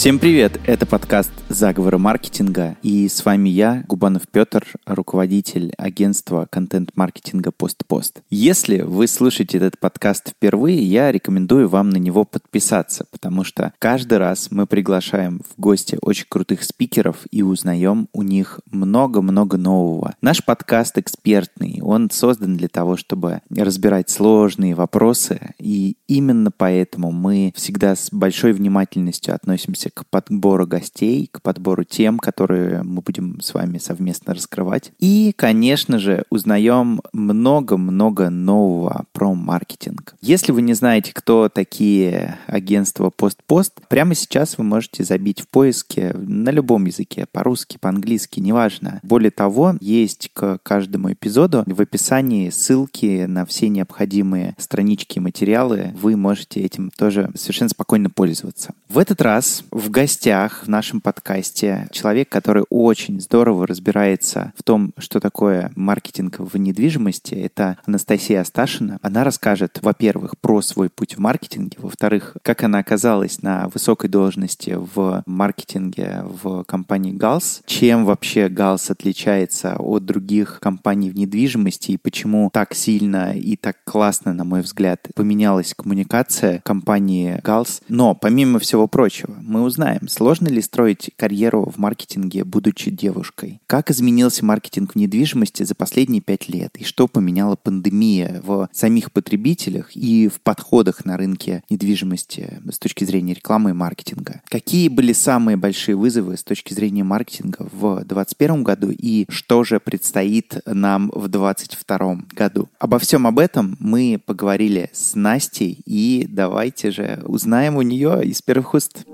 Всем привет! Это подкаст «Заговоры маркетинга» и с вами я, Губанов Петр, руководитель агентства контент-маркетинга «Постпост». Если вы слушаете этот подкаст впервые, я рекомендую вам на него подписаться, потому что каждый раз мы приглашаем в гости очень крутых спикеров и узнаем у них много-много нового. Наш подкаст экспертный, он создан для того, чтобы разбирать сложные вопросы, и именно поэтому мы всегда с большой внимательностью относимся к подбору гостей, к подбору тем, которые мы будем с вами совместно раскрывать. И, конечно же, узнаем много-много нового про маркетинг. Если вы не знаете, кто такие агентства Пост-Пост, прямо сейчас вы можете забить в поиске на любом языке, по-русски, по-английски, неважно. Более того, есть к каждому эпизоду в описании ссылки на все необходимые странички и материалы. Вы можете этим тоже совершенно спокойно пользоваться. В этот раз в гостях в нашем подкасте человек, который очень здорово разбирается в том, что такое маркетинг в недвижимости. Это Анастасия Асташина. Она расскажет, во-первых, про свой путь в маркетинге, во-вторых, как она оказалась на высокой должности в маркетинге в компании Галс, чем вообще Галс отличается от других компаний в недвижимости и почему так сильно и так классно, на мой взгляд, поменялась коммуникация компании Галс. Но, помимо всего прочего, мы узнаем, сложно ли строить карьеру в маркетинге, будучи девушкой. Как изменился маркетинг в недвижимости за последние пять лет? И что поменяла пандемия в самих потребителях и в подходах на рынке недвижимости с точки зрения рекламы и маркетинга? Какие были самые большие вызовы с точки зрения маркетинга в 2021 году и что же предстоит нам в 2022 году? Обо всем об этом мы поговорили с Настей и давайте же узнаем у нее из первых уст.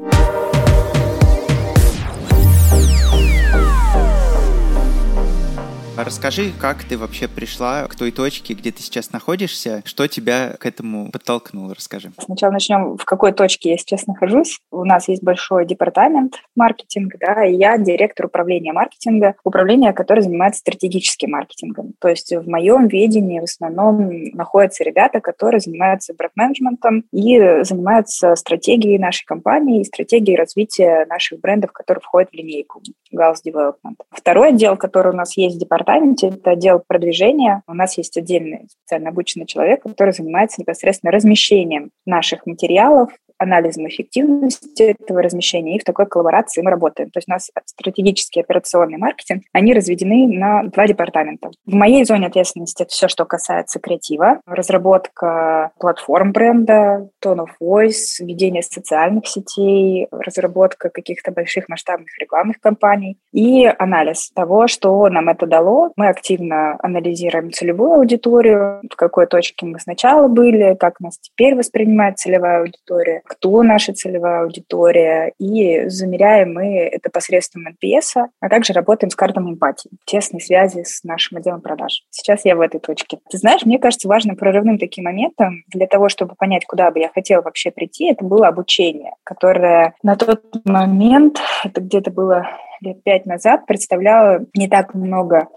Расскажи, как ты вообще пришла к той точке, где ты сейчас находишься, что тебя к этому подтолкнуло, расскажи. Сначала начнем, в какой точке я сейчас нахожусь. У нас есть большой департамент маркетинга, да, и я директор управления маркетинга, управление, которое занимается стратегическим маркетингом. То есть в моем видении в основном находятся ребята, которые занимаются бренд-менеджментом и занимаются стратегией нашей компании и стратегией развития наших брендов, которые входят в линейку Gauss Development. Второй отдел, который у нас есть в департаменте, департаменте, это отдел продвижения. У нас есть отдельный специально обученный человек, который занимается непосредственно размещением наших материалов анализом эффективности этого размещения, и в такой коллаборации мы работаем. То есть у нас стратегический операционный маркетинг, они разведены на два департамента. В моей зоне ответственности это все, что касается креатива, разработка платформ бренда, tone of voice, ведение социальных сетей, разработка каких-то больших масштабных рекламных кампаний и анализ того, что нам это дало. Мы активно анализируем целевую аудиторию, в какой точке мы сначала были, как нас теперь воспринимает целевая аудитория, кто наша целевая аудитория, и замеряем мы это посредством NPS, а также работаем с картом эмпатии, тесной связи с нашим отделом продаж. Сейчас я в этой точке. Ты знаешь, мне кажется, важным прорывным таким моментом для того, чтобы понять, куда бы я хотела вообще прийти, это было обучение, которое на тот момент, это где-то было лет пять назад, представляло не так много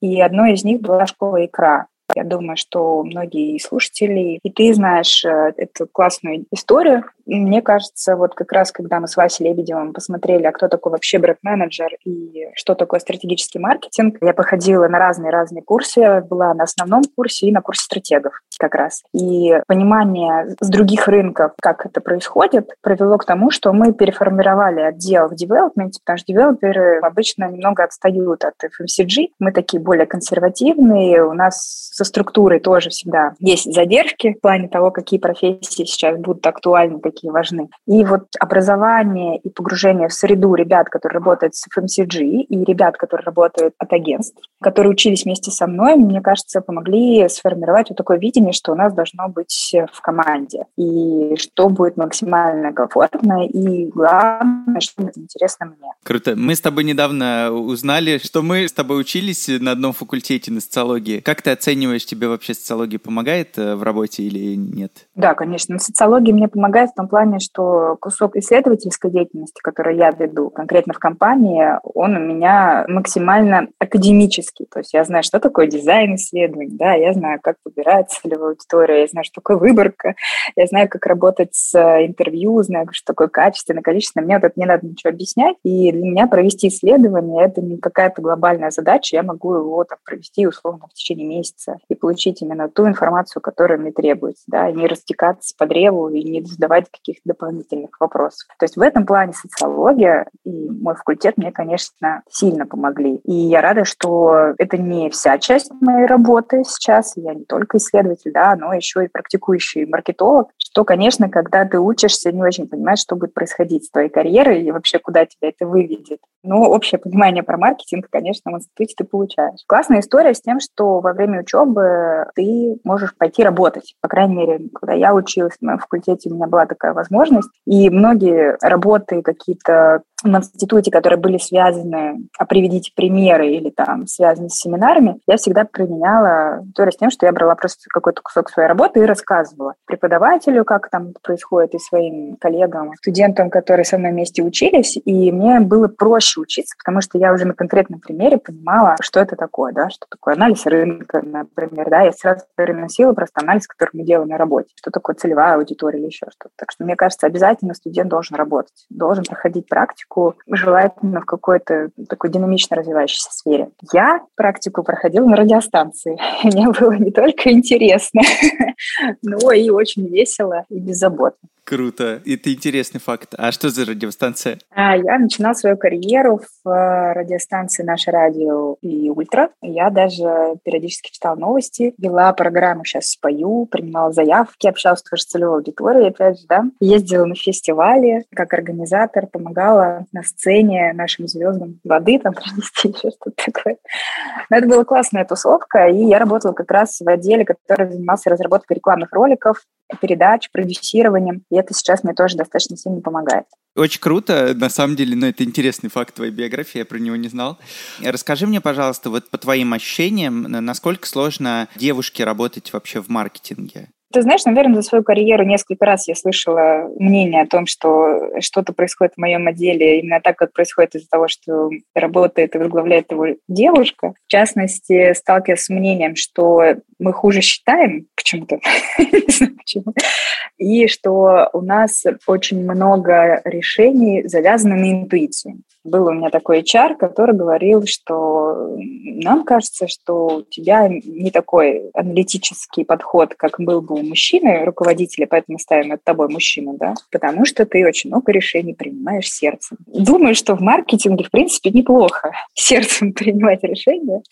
и одной из них была школа «Икра». Я думаю, что многие слушатели, и ты знаешь э, эту классную историю, мне кажется, вот как раз, когда мы с Васей Лебедевым посмотрели, а кто такой вообще бренд-менеджер и что такое стратегический маркетинг, я походила на разные-разные курсы, была на основном курсе и на курсе стратегов как раз. И понимание с других рынков, как это происходит, привело к тому, что мы переформировали отдел в development, потому что девелоперы обычно немного отстают от FMCG. Мы такие более консервативные, у нас со структурой тоже всегда есть задержки в плане того, какие профессии сейчас будут актуальны, какие такие важны. И вот образование и погружение в среду ребят, которые работают с FMCG, и ребят, которые работают от агентств, которые учились вместе со мной, мне кажется, помогли сформировать вот такое видение, что у нас должно быть в команде, и что будет максимально комфортно, и главное, что будет интересно мне. Круто. Мы с тобой недавно узнали, что мы с тобой учились на одном факультете на социологии. Как ты оцениваешь, тебе вообще социология помогает э, в работе или нет? Да, конечно. Социология мне помогает в том плане, что кусок исследовательской деятельности, который я веду конкретно в компании, он у меня максимально академический. То есть я знаю, что такое дизайн исследований, да, я знаю, как выбирать целевую аудиторию, я знаю, что такое выборка, я знаю, как работать с интервью, знаю, что такое качественное, количество. Мне вот это не надо ничего объяснять. И для меня провести исследование – это не какая-то глобальная задача. Я могу его там, провести условно в течение месяца и получить именно ту информацию, которая мне требуется, да, и не растекаться по древу и не задавать каких-то дополнительных вопросов. То есть в этом плане социология и мой факультет мне, конечно, сильно помогли. И я рада, что это не вся часть моей работы сейчас. Я не только исследователь, да, но еще и практикующий маркетолог, что, конечно, когда ты учишься, не очень понимаешь, что будет происходить с твоей карьерой и вообще куда тебя это выведет. Но общее понимание про маркетинг, конечно, в институте ты получаешь. Классная история с тем, что во время учебы ты можешь пойти работать. По крайней мере, когда я училась на факультете, у меня была такая возможность. И многие работы какие-то в институте, которые были связаны, а приведите примеры или там связаны с семинарами, я всегда применяла историю с тем, что я брала просто какой-то кусок своей работы и рассказывала преподавателю, как там происходит, и своим коллегам, студентам, которые со мной вместе учились, и мне было проще учиться, потому что я уже на конкретном примере понимала, что это такое, да, что такое анализ рынка, например, да, я сразу переносила просто анализ, который мы делаем на работе, что такое целевая аудитория или еще что-то. Так что, мне кажется, обязательно студент должен работать, должен проходить практику, практику, желательно в какой-то такой динамично развивающейся сфере. Я практику проходила на радиостанции. Мне было не только интересно, но и очень весело и беззаботно. Круто. Это интересный факт. А что за радиостанция? А, я начинала свою карьеру в э, радиостанции «Наше радио» и «Ультра». Я даже периодически читала новости, вела программу «Сейчас спою», принимала заявки, общалась тоже с целевой аудиторией, опять же, да. Ездила на фестивали как организатор, помогала на сцене нашим звездам воды там принести, еще что-то такое. Но это была классная тусовка, и я работала как раз в отделе, который занимался разработкой рекламных роликов, передач, продюсированием. И это сейчас мне тоже достаточно сильно помогает. Очень круто, на самом деле, ну, это интересный факт твоей биографии, я про него не знал. Расскажи мне, пожалуйста, вот по твоим ощущениям, насколько сложно девушке работать вообще в маркетинге? Ты знаешь, наверное, за свою карьеру несколько раз я слышала мнение о том, что что-то происходит в моем отделе именно так, как происходит из-за того, что работает и возглавляет его девушка. В частности, сталкиваясь с мнением, что мы хуже считаем почему-то, и что у нас очень много решений завязано на интуицию. Был у меня такой HR, который говорил, что нам кажется, что у тебя не такой аналитический подход, как был бы у мужчины, руководителя, поэтому ставим над тобой мужчину, да, потому что ты очень много решений принимаешь сердцем. Думаю, что в маркетинге, в принципе, неплохо сердцем принимать решения,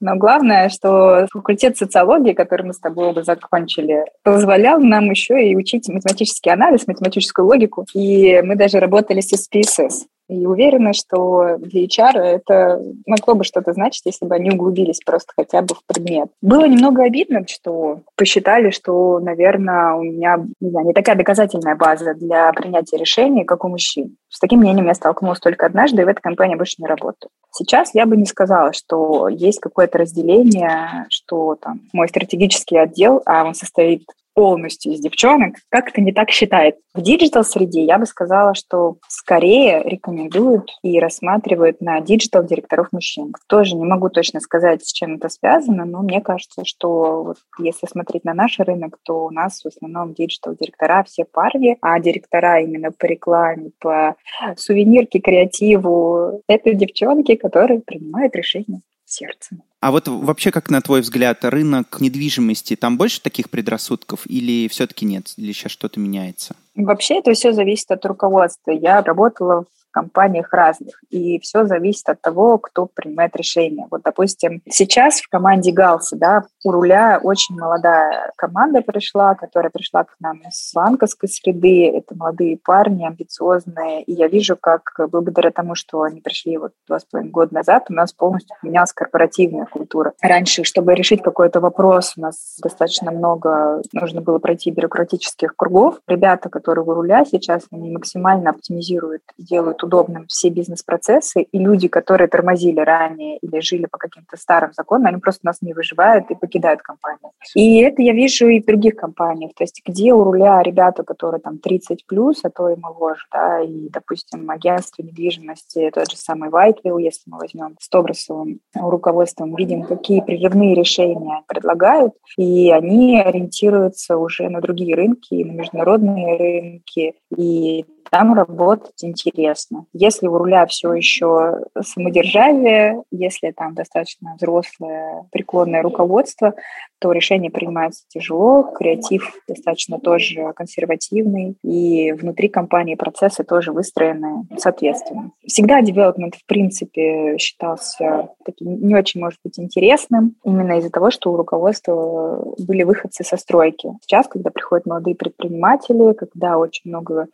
но главное, что факультет социологии, который мы с тобой оба закончили, позволял нам еще и учить математический анализ, математическую логику, и мы даже работали с SPSS. И уверена, что для HR это могло бы что-то значить, если бы они углубились просто хотя бы в предмет. Было немного обидно, что посчитали, что, наверное, у меня не, знаю, не такая доказательная база для принятия решений, как у мужчин. С таким мнением я столкнулась только однажды, и в этой компании больше не работаю. Сейчас я бы не сказала, что есть какое-то разделение, что там мой стратегический отдел, а он состоит полностью из девчонок, как-то не так считает. В диджитал-среде я бы сказала, что скорее рекомендуют и рассматривают на диджитал-директоров мужчин. Тоже не могу точно сказать, с чем это связано, но мне кажется, что вот если смотреть на наш рынок, то у нас в основном диджитал-директора все парни, а директора именно по рекламе, по сувенирке, креативу — это девчонки, которые принимают решения сердцем. А вот вообще, как на твой взгляд, рынок недвижимости, там больше таких предрассудков или все-таки нет? Или сейчас что-то меняется? Вообще это все зависит от руководства. Я работала компаниях разных. И все зависит от того, кто принимает решение. Вот, допустим, сейчас в команде Галса, да, у руля очень молодая команда пришла, которая пришла к нам из банковской среды. Это молодые парни, амбициозные. И я вижу, как благодаря тому, что они пришли вот два с половиной года назад, у нас полностью поменялась корпоративная культура. Раньше, чтобы решить какой-то вопрос, у нас достаточно много нужно было пройти бюрократических кругов. Ребята, которые у руля сейчас, они максимально оптимизируют делают удобным все бизнес-процессы, и люди, которые тормозили ранее или жили по каким-то старым законам, они просто нас не выживают и покидают компанию. И это я вижу и в других компаниях, то есть где у руля ребята, которые там 30 плюс, а то и моложе, да, и, допустим, агентство недвижимости, тот же самый Whiteville, если мы возьмем с Тобросовым руководством, видим, какие прерывные решения предлагают, и они ориентируются уже на другие рынки, на международные рынки, и там работать интересно. Если у руля все еще самодержавие, если там достаточно взрослое, преклонное руководство, то решение принимается тяжело, креатив достаточно тоже консервативный, и внутри компании процессы тоже выстроены соответственно. Всегда девелопмент, в принципе, считался таким не очень, может быть, интересным, именно из-за того, что у руководства были выходцы со стройки. Сейчас, когда приходят молодые предприниматели, когда очень много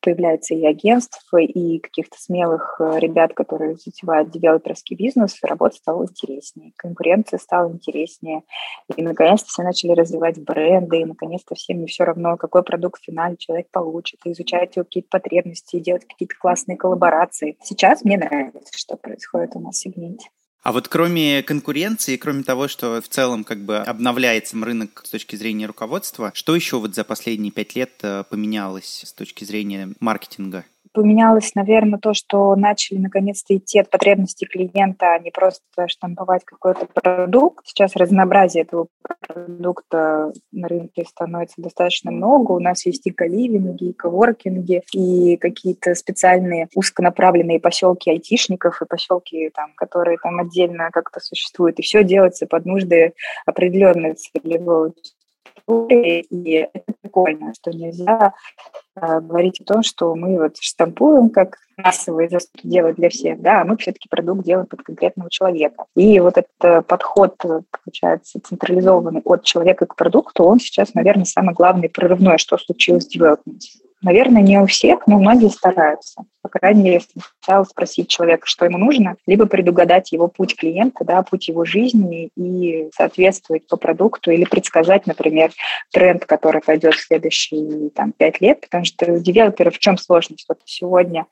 появляется появляется и агентств, и каких-то смелых э, ребят, которые затевают девелоперский бизнес, работа стала интереснее, конкуренция стала интереснее, и наконец-то все начали развивать бренды, и наконец-то всем не все равно, какой продукт в финале человек получит, и изучать его какие-то потребности, и делать какие-то классные коллаборации. Сейчас мне нравится, что происходит у нас в сегменте. А вот кроме конкуренции, кроме того, что в целом как бы обновляется рынок с точки зрения руководства, что еще вот за последние пять лет э, поменялось с точки зрения маркетинга? Поменялось, наверное, то, что начали наконец-то идти от потребностей клиента, а не просто штамповать какой-то продукт. Сейчас разнообразие этого продукта на рынке становится достаточно много. У нас есть и каливинги, и коворкинги, и какие-то специальные узконаправленные поселки айтишников и поселки, там, которые там отдельно как-то существуют. И все делается под нужды определенной целевой. И это прикольно, что нельзя э, говорить о том, что мы вот штампуем как массовые заслуги делать для всех, да, а мы все-таки продукт делаем под конкретного человека. И вот этот подход, получается, централизованный от человека к продукту, он сейчас, наверное, самый главный прорывной, что случилось в девелопменте. Наверное, не у всех, но многие стараются. По крайней мере, сначала спросить человека, что ему нужно, либо предугадать его путь клиента, да, путь его жизни и соответствовать по продукту или предсказать, например, тренд, который пойдет в следующие там, пять лет, потому что у девелопера в чем сложность? Вот сегодня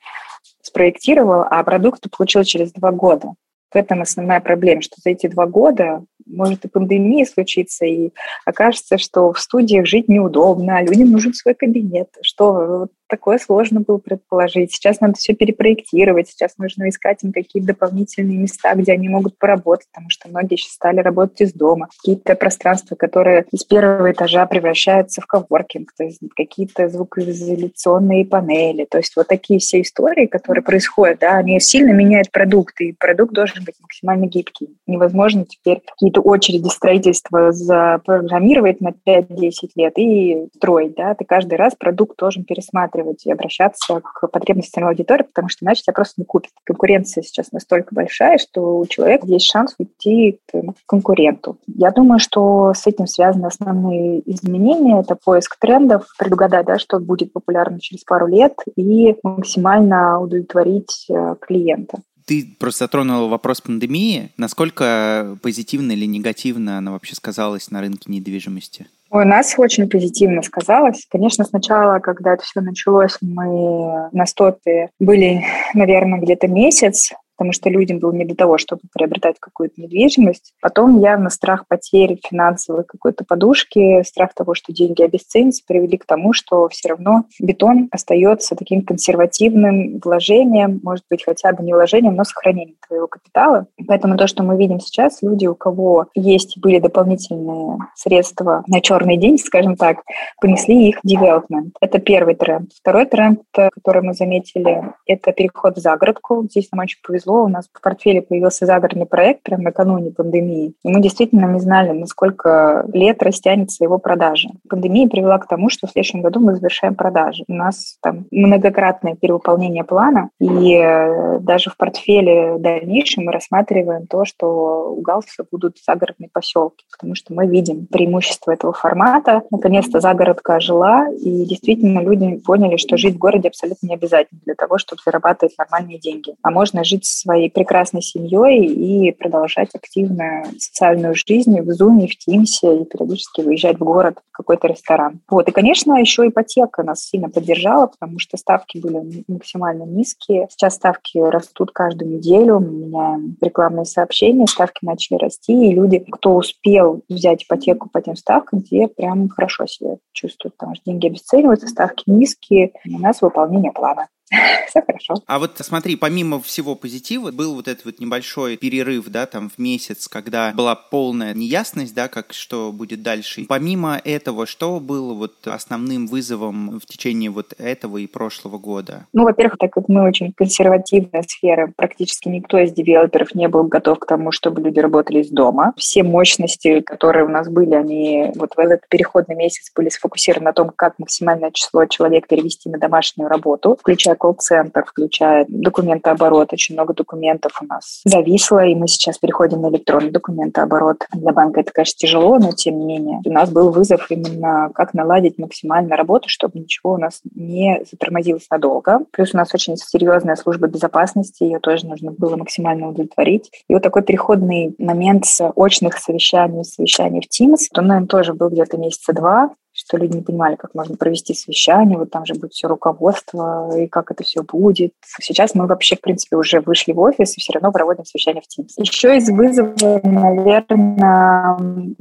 спроектировал, а продукт получил через два года. В этом основная проблема, что за эти два года может и пандемия случиться, и окажется, что в студиях жить неудобно, а людям нужен свой кабинет, что такое сложно было предположить. Сейчас надо все перепроектировать, сейчас нужно искать им какие-то дополнительные места, где они могут поработать, потому что многие сейчас стали работать из дома. Какие-то пространства, которые из первого этажа превращаются в коворкинг, то есть какие-то звукоизоляционные панели. То есть вот такие все истории, которые происходят, да, они сильно меняют продукт, и продукт должен быть максимально гибкий. Невозможно теперь какие-то очереди строительства запрограммировать на 5-10 лет и строить, да, ты каждый раз продукт должен пересматривать рассматривать и обращаться к потребностям аудитории, потому что иначе тебя просто не купят. Конкуренция сейчас настолько большая, что у человека есть шанс уйти к конкуренту. Я думаю, что с этим связаны основные изменения. Это поиск трендов, предугадать, да, что будет популярно через пару лет и максимально удовлетворить э, клиента. Ты просто затронула вопрос пандемии. Насколько позитивно или негативно она вообще сказалась на рынке недвижимости? У нас очень позитивно сказалось. Конечно, сначала, когда это все началось, мы на стопе были, наверное, где-то месяц, потому что людям было не до того, чтобы приобретать какую-то недвижимость. Потом явно страх потери финансовой какой-то подушки, страх того, что деньги обесценятся, привели к тому, что все равно бетон остается таким консервативным вложением, может быть, хотя бы не вложением, но сохранением твоего капитала. Поэтому то, что мы видим сейчас, люди, у кого есть были дополнительные средства на черный день, скажем так, понесли их в development. Это первый тренд. Второй тренд, который мы заметили, это переход в загородку. Здесь нам очень повезло повезло, у нас в портфеле появился загородный проект прямо накануне пандемии, и мы действительно не знали, насколько лет растянется его продажа. Пандемия привела к тому, что в следующем году мы завершаем продажи. У нас там многократное перевыполнение плана, и э, даже в портфеле дальнейшем мы рассматриваем то, что у Галса будут загородные поселки, потому что мы видим преимущество этого формата. Наконец-то загородка ожила, и действительно люди поняли, что жить в городе абсолютно не обязательно для того, чтобы зарабатывать нормальные деньги. А можно жить своей прекрасной семьей и продолжать активно социальную жизнь в Zoom, в Teams и периодически выезжать в город в какой-то ресторан. Вот. И, конечно, еще ипотека нас сильно поддержала, потому что ставки были максимально низкие. Сейчас ставки растут каждую неделю, мы меняем рекламные сообщения, ставки начали расти, и люди, кто успел взять ипотеку по тем ставкам, те прям хорошо себя чувствуют, потому что деньги обесцениваются, ставки низкие, у нас выполнение плана. Все хорошо. А вот смотри, помимо всего позитива, был вот этот вот небольшой перерыв, да, там в месяц, когда была полная неясность, да, как что будет дальше. Помимо этого, что было вот основным вызовом в течение вот этого и прошлого года? Ну, во-первых, так как мы очень консервативная сфера, практически никто из девелоперов не был готов к тому, чтобы люди работали из дома. Все мощности, которые у нас были, они вот в этот переходный месяц были сфокусированы на том, как максимальное число человек перевести на домашнюю работу, включая колл-центр, включая документооборот. Очень много документов у нас зависло, и мы сейчас переходим на электронный документооборот. Для банка это, конечно, тяжело, но тем не менее. У нас был вызов именно как наладить максимально работу, чтобы ничего у нас не затормозилось надолго. Плюс у нас очень серьезная служба безопасности, ее тоже нужно было максимально удовлетворить. И вот такой переходный момент с очных совещаний, совещаний в Teams, он, наверное, тоже был где-то месяца два что люди не понимали, как можно провести совещание, вот там же будет все руководство, и как это все будет. Сейчас мы вообще, в принципе, уже вышли в офис и все равно проводим совещание в Teams. Еще из вызовов, наверное,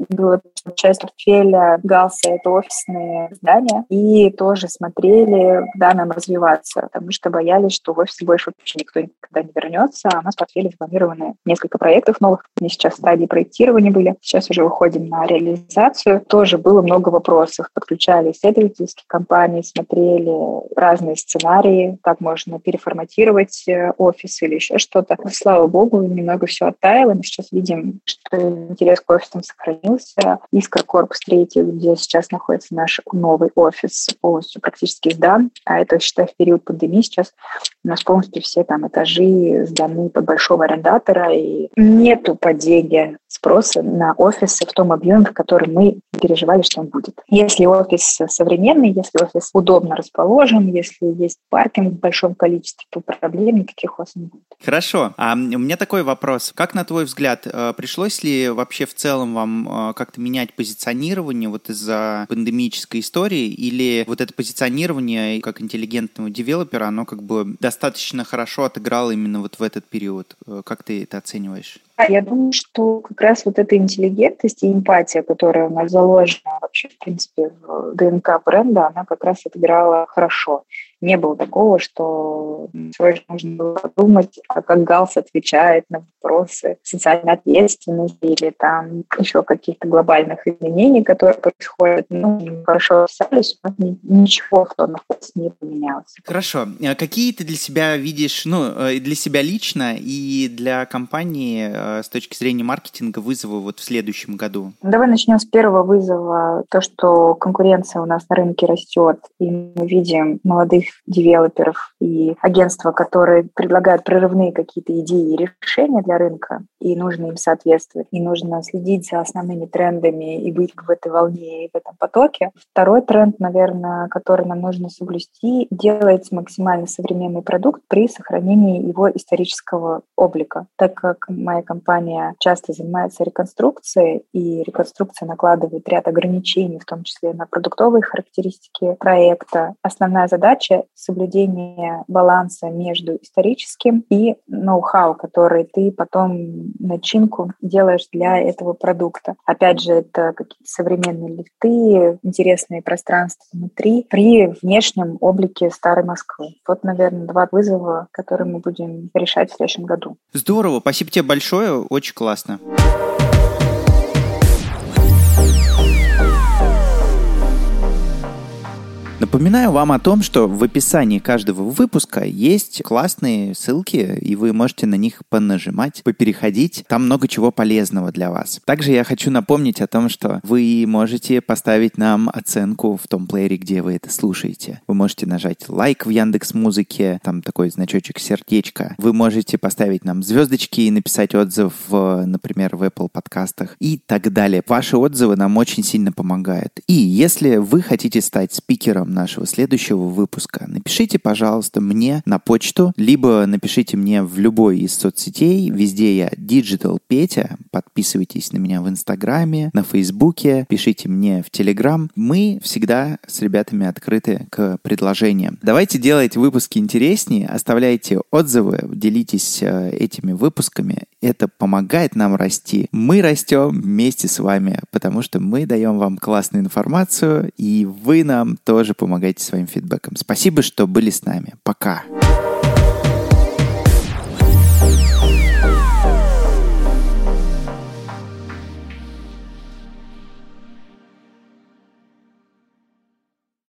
было часть портфеля Галса, это офисные здания, и тоже смотрели, куда нам развиваться, потому что боялись, что в офисе больше вообще никто никогда не вернется, а у нас в портфеле запланированы несколько проектов новых, они сейчас в стадии проектирования были, сейчас уже выходим на реализацию. Тоже было много вопросов, подключали исследовательские компании, смотрели разные сценарии, как можно переформатировать э, офис или еще что-то. Слава богу, немного все оттаяло. Мы сейчас видим, что интерес к офисам сохранился. Искра Корпус 3, где сейчас находится наш новый офис, полностью практически сдан. А это, считай, в период пандемии сейчас у нас полностью все там этажи сданы под большого арендатора, и нету падения спроса на офисы в том объеме, в котором мы переживали, что он будет. Если офис современный, если офис удобно расположен, если есть паркинг в большом количестве, то проблем никаких у вас не будет. Хорошо. А у меня такой вопрос. Как, на твой взгляд, э, пришлось ли вообще в целом вам э, как-то менять позиционирование вот из-за пандемической истории, или вот это позиционирование как интеллигентного девелопера, оно как бы достаточно хорошо отыграло именно вот в этот период? Э, как ты это оцениваешь? Я думаю, что как раз вот эта интеллигентность и эмпатия, которая у нас заложена вообще, в принципе, в ДНК бренда, она как раз отыграла хорошо не было такого, что срочно нужно было подумать, а как Галс отвечает на вопросы социальной ответственности или там еще каких-то глобальных изменений, которые происходят. Ну, хорошо описались, у нас ничего в том не поменялось. Хорошо. А какие ты для себя видишь, ну, э, для себя лично и для компании э, с точки зрения маркетинга вызовы вот в следующем году? Давай начнем с первого вызова. То, что конкуренция у нас на рынке растет, и мы видим молодых девелоперов и агентства, которые предлагают прорывные какие-то идеи и решения для рынка, и нужно им соответствовать, и нужно следить за основными трендами и быть в этой волне и в этом потоке. Второй тренд, наверное, который нам нужно соблюсти, делать максимально современный продукт при сохранении его исторического облика. Так как моя компания часто занимается реконструкцией, и реконструкция накладывает ряд ограничений, в том числе на продуктовые характеристики проекта, основная задача соблюдение баланса между историческим и ноу-хау, который ты потом начинку делаешь для этого продукта. Опять же, это какие-то современные лифты, интересные пространства внутри при внешнем облике старой Москвы. Вот, наверное, два вызова, которые мы будем решать в следующем году. Здорово, спасибо тебе большое, очень классно. Напоминаю вам о том, что в описании каждого выпуска есть классные ссылки, и вы можете на них понажимать, попереходить. Там много чего полезного для вас. Также я хочу напомнить о том, что вы можете поставить нам оценку в том плеере, где вы это слушаете. Вы можете нажать лайк в Яндекс Музыке, там такой значочек сердечко. Вы можете поставить нам звездочки и написать отзыв, в, например, в Apple подкастах и так далее. Ваши отзывы нам очень сильно помогают. И если вы хотите стать спикером нашего следующего выпуска. Напишите, пожалуйста, мне на почту, либо напишите мне в любой из соцсетей. Везде я Digital Петя. Подписывайтесь на меня в Инстаграме, на Фейсбуке, пишите мне в Телеграм. Мы всегда с ребятами открыты к предложениям. Давайте делать выпуски интереснее, оставляйте отзывы, делитесь э, этими выпусками. Это помогает нам расти. Мы растем вместе с вами, потому что мы даем вам классную информацию, и вы нам тоже помогаете своим фидбэком. Спасибо, что были с нами. Пока. Пока.